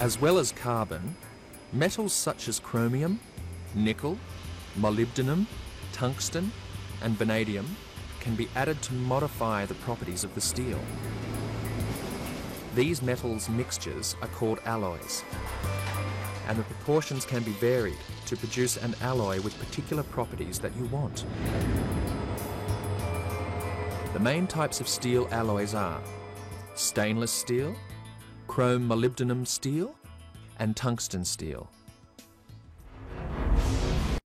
As well as carbon, metals such as chromium, nickel, molybdenum, tungsten, and vanadium can be added to modify the properties of the steel. These metals mixtures are called alloys, and the proportions can be varied to produce an alloy with particular properties that you want. The main types of steel alloys are stainless steel, chrome molybdenum steel, and tungsten steel.